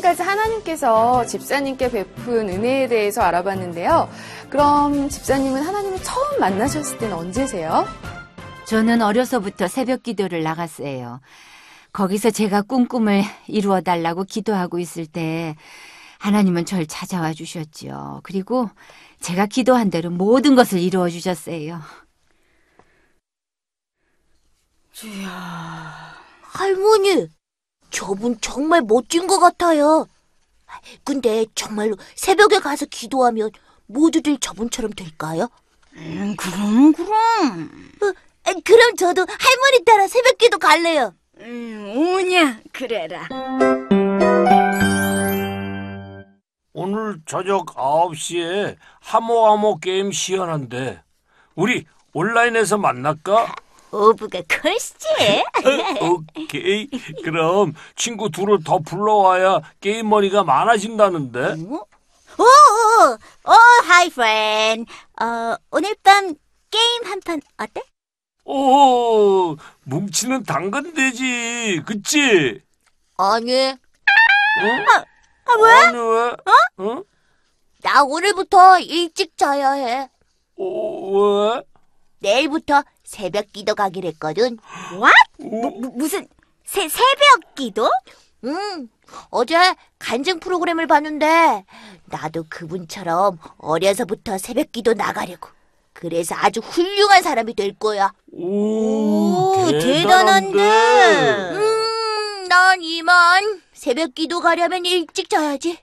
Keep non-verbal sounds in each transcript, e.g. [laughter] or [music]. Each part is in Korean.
지금까지 하나님께서 집사님께 베푼 은혜에 대해서 알아봤는데요. 그럼 집사님은 하나님을 처음 만나셨을 때는 언제세요? 저는 어려서부터 새벽 기도를 나갔어요. 거기서 제가 꿈꿈을 이루어 달라고 기도하고 있을 때 하나님은 절 찾아와 주셨지요. 그리고 제가 기도한 대로 모든 것을 이루어 주셨어요. 할머니, 저분 정말 멋진 것 같아요. 근데 정말로 새벽에 가서 기도하면 모두들 저분처럼 될까요? 음, 그럼 그럼. 아, 그럼 저도 할머니 따라 새벽 기도 갈래요. 음, 오냐 그래라. 오늘 저녁 9시에 하모하모 게임 시연한데 우리 온라인에서 만날까? of가 course. [laughs] 오케이. 그럼 친구 둘을 더 불러와야 게임 머니가 많아진다는데. 오, 오, 오, hi friend. 어, 오늘 밤 게임 한 판 어때? 오, 뭉치는 당근 되지. 그치? 아니, 응? 아, 왜? 아니, 왜? 어? 나 오늘부터 일찍 자야 해. 어, 왜? 내일부터 새벽 기도 가기로 했거든. 오, 무슨 새, 새벽 기도? 응. 어제 간증 프로그램을 봤는데 나도 그분처럼 어려서부터 새벽 기도 나가려고. 그래서 아주 훌륭한 사람이 될 거야. 오, 음, 난 이만 새벽 기도 가려면 일찍 자야지.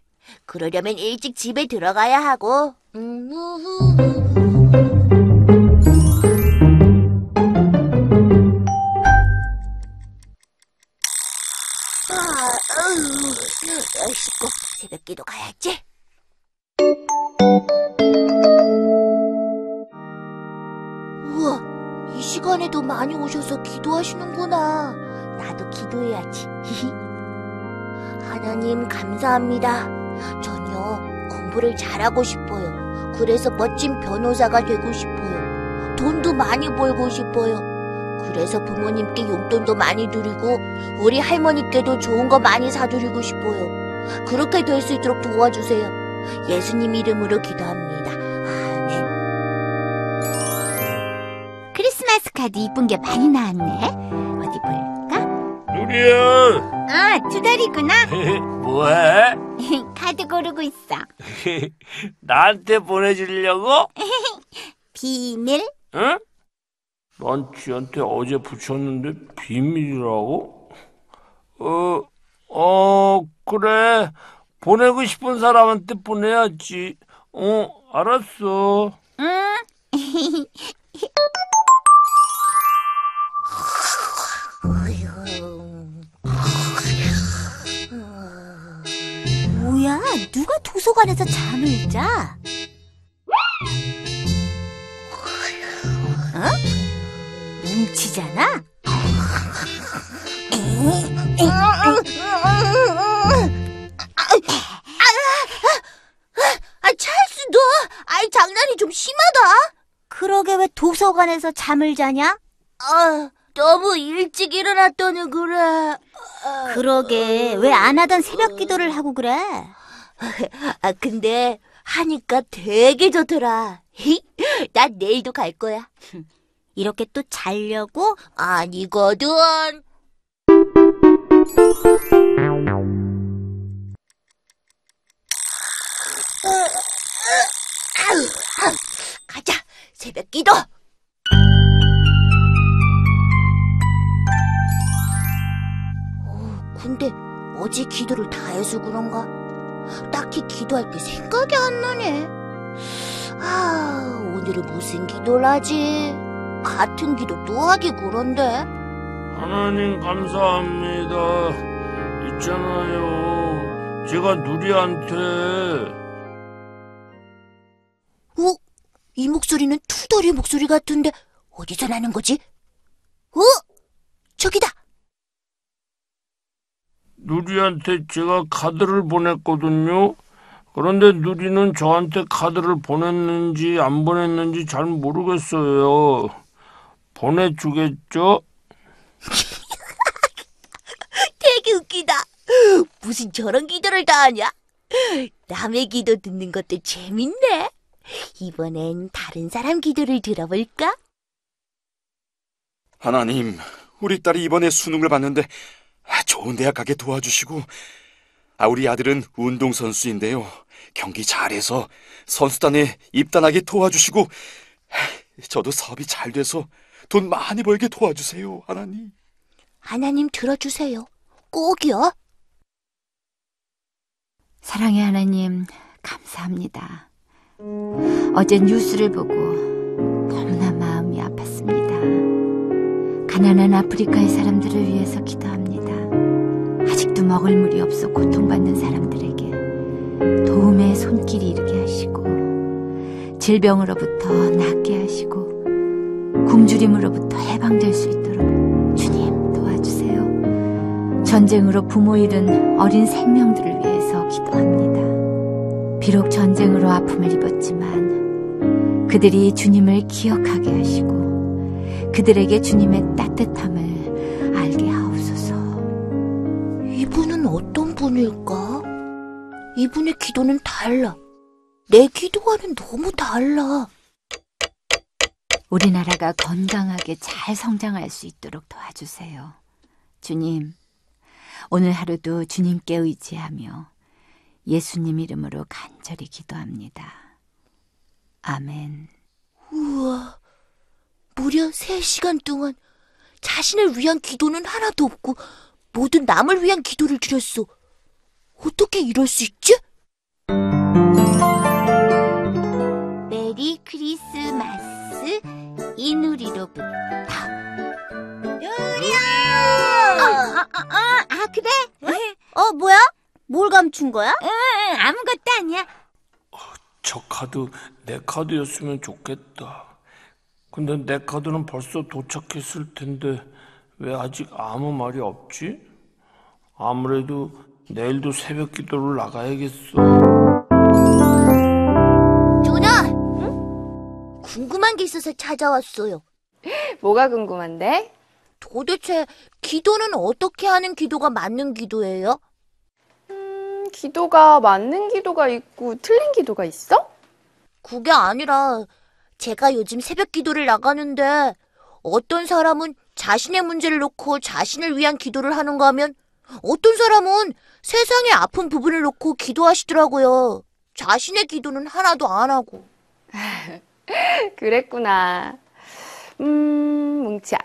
그러려면 일찍 집에 들어가야 하고. 음, 우후. 아, 아유, 씻고 새벽 기도 가야지. 우와, 이 시간에도 많이 오셔서 기도하시는구나. 나도 기도해야지. [laughs] 하나님, 감사합니다. 전요, 공부를 잘하고 싶어요. 그래서 멋진 변호사가 되고 싶어요. 돈도 많이 벌고 싶어요. 그래서 부모님께 용돈도 많이 드리고, 우리 할머니께도 좋은 거 많이 사드리고 싶어요. 그렇게 될 수 있도록 도와주세요. 예수님 이름으로 기도합니다. 아멘. 크리스마스 카드 이쁜 게 많이 나왔네. 어디 볼까? 누리야, 아, 두 달이구나. [laughs] 뭐해? [laughs] 카드 고르고 있어. [laughs] 나한테 보내주려고? 비밀? 응? 난 쥐한테 어제 붙였는데 비밀이라고? 어, 어, 그래. 보내고 싶은 사람한테 보내야지. 어, 알았어. 응. [laughs] 뭐야? 누가 도서관에서 잠을 자? 뭉치잖아? 아, 찰스 너! 아이, 장난이 좀 심하다! 그러게 왜 도서관에서 잠을 자냐? 아, 너무 일찍 일어났더니 그래. 그러게 왜 안 하던 새벽 기도를 하고 그래? 아 근데 하니까 되게 좋더라. [laughs] 난 내일도 갈 거야. 이렇게 또 자려고? 아니거든. 가자, 새벽 기도. 어, 근데 어제 기도를 다 해서 그런가? 딱히 기도할 게 생각이 안 나네. 아, 오늘은 무슨 기도를 하지? 같은 기도 또 하기 그런데. 하나님 감사합니다. 있잖아요. 제가 누리한테 어? 이 목소리는 투덜이 목소리 같은데 어디서 나는 거지? 어? 저기다. 누리한테 제가 카드를 보냈거든요. 그런데 누리는 저한테 카드를 보냈는지 안 보냈는지 잘 모르겠어요. 보내주겠죠? [laughs] 되게 웃기다. 무슨 저런 기도를 다 하냐? 남의 기도 듣는 것도 재밌네. 이번엔 다른 사람 기도를 들어볼까? 하나님, 우리 딸이 이번에 수능을 봤는데 아, 좋은 대학 가게 도와주시고 아, 우리 아들은 운동선수인데요. 경기 잘해서 선수단에 입단하게 도와주시고 아, 저도 사업이 잘 돼서 돈 많이 벌게 도와주세요, 하나님. 하나님 들어주세요. 꼭이요. 사랑의 하나님, 감사합니다. 어제 뉴스를 보고 너무나 마음이 아팠습니다. 가난한 아프리카의 사람들을 위해서 기도합니다. 아직도 먹을 물이 없어 고통받는 사람들에게 도움의 손길이 이르게 하시고 질병으로부터 낫게 하시고 굶주림으로부터 해방될 수 있도록 주님 도와주세요. 전쟁으로 부모 잃은 어린 생명들을 위해서 기도합니다. 비록 전쟁으로 아픔을 입었지만 그들이 주님을 기억하게 하시고 그들에게 주님의 따뜻함을 알게 하옵소서. 이분은 어떤 분일까? 이분의 기도는 달라. 내 기도와는 너무 달라. 우리나라가 건강하게 잘 성장할 수 있도록 도와주세요. 주님, 오늘 하루도 주님께 의지하며 예수님 이름으로 간절히 기도합니다. 아멘. 우와, 무려 3시간 동안 자신을 위한 기도는 하나도 없고 모든 남을 위한 기도를 드렸어. 어떻게 이럴 수 있지? 어, 뭐야? 뭘 감춘 거야? 응, 아무것도 아니야. 저 카드 내 카드였으면 좋겠다. 근데 내 카드는 벌써 도착했을 텐데 왜 아직 아무 말이 없지? 아무래도 내일도 새벽 기도를 나가야겠어. 누나! 궁금한 게 있어서 찾아왔어요. [laughs] 뭐가 궁금한데? 도대체 기도는 어떻게 하는 기도가 맞는 기도예요? 음, 기도가 맞는 기도가 있고 틀린 기도가 있어? 그게 아니라 제가 요즘 새벽 기도를 나가는데 어떤 사람은 자신의 문제를 놓고 자신을 위한 기도를 하는가 하면 어떤 사람은 세상의 아픈 부분을 놓고 기도하시더라고요. 자신의 기도는 하나도 안 하고. [laughs] 그랬구나. 음, 뭉치야.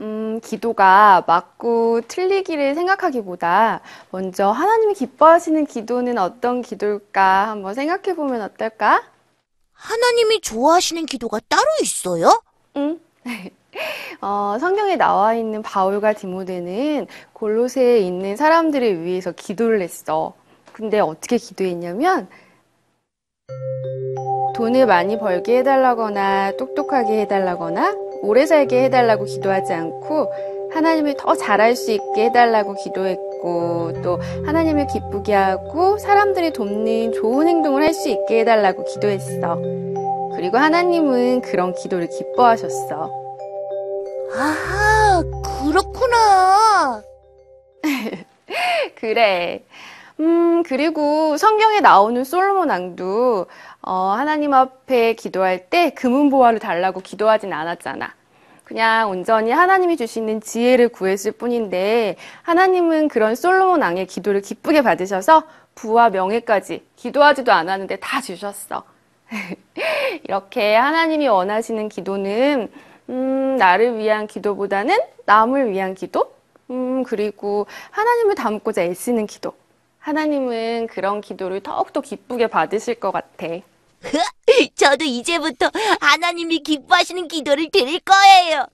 음, 기도가 맞고 틀리기를 생각하기보다 먼저 하나님이 기뻐하시는 기도는 어떤 기도일까 한번 생각해 보면 어떨까? 하나님이 좋아하시는 기도가 따로 있어요? 응. [laughs] 어, 성경에 나와 있는 바울과 디모데는 골로새에 있는 사람들을 위해서 기도를 했어. 근데 어떻게 기도했냐면 돈을 많이 벌게 해달라거나 똑똑하게 해달라거나 오래 살게 해달라고 기도하지 않고 하나님을 더 잘할 수 있게 해달라고 기도했고 또 하나님을 기쁘게 하고 사람들을 돕는 좋은 행동을 할 수 있게 해달라고 기도했어. 그리고 하나님은 그런 기도를 기뻐하셨어. 아, 그렇구나. [laughs] 그래. 음, 그리고 성경에 나오는 솔로몬 왕도 어, 하나님 앞에 기도할 때 금은 보화를 달라고 기도하진 않았잖아. 그냥 온전히 하나님이 주시는 지혜를 구했을 뿐인데 하나님은 그런 솔로몬 왕의 기도를 기쁘게 받으셔서 부와 명예까지 기도하지도 않았는데 다 주셨어. [laughs] 이렇게 하나님이 원하시는 기도는 음, 나를 위한 기도보다는 남을 위한 기도? 음, 그리고 하나님을 닮고자 애쓰는 기도. 하나님은 그런 기도를 더욱더 기쁘게 받으실 것 같아. [laughs] 저도 이제부터 하나님이 기뻐하시는 기도를 드릴 거예요.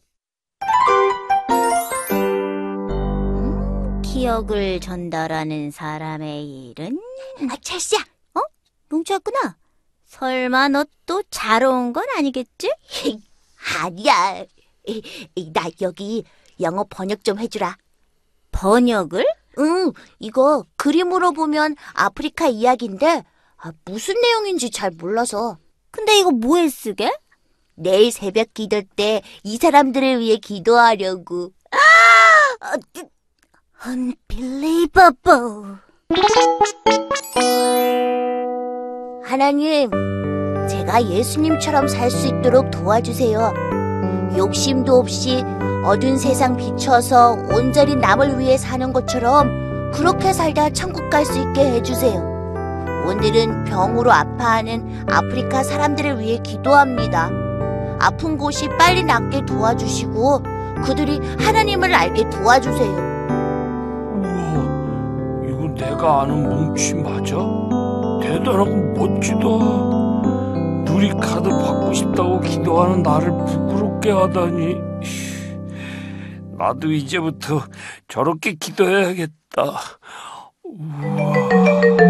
음, 기억을 전달하는 사람의 일은? 아, 찰씨야. 어? 뭉쳤구나. 설마 너또 자러 온건 아니겠지? [laughs] 아니야. [laughs] 나 여기 영어 번역 좀 해주라. 번역을? 응, 이거 그림으로 보면 아프리카 이야기인데 아, 무슨 내용인지 잘 몰라서 근데 이거 뭐에 쓰게? 내일 새벽 기도 때 이 사람들을 위해 기도하려고. 아, Unbelievable. 하나님, 제가 예수님처럼 살 수 있도록 도와주세요. 욕심도 없이 어두운 세상 비춰서 온전히 남을 위해 사는 것처럼 그렇게 살다 천국 갈 수 있게 해주세요. 오늘은 병으로 아파하는 아프리카 사람들을 위해 기도합니다. 아픈 곳이 빨리 낫게 도와주시고 그들이 하나님을 알게 도와주세요. 우와, 이거 내가 아는 뭉치 맞아? 대단하고 멋지다. 누리 카드 받고 싶다고 기도하는 나를 부끄럽게 하다니. 씨, 나도 이제부터 저렇게 기도해야겠다. 예수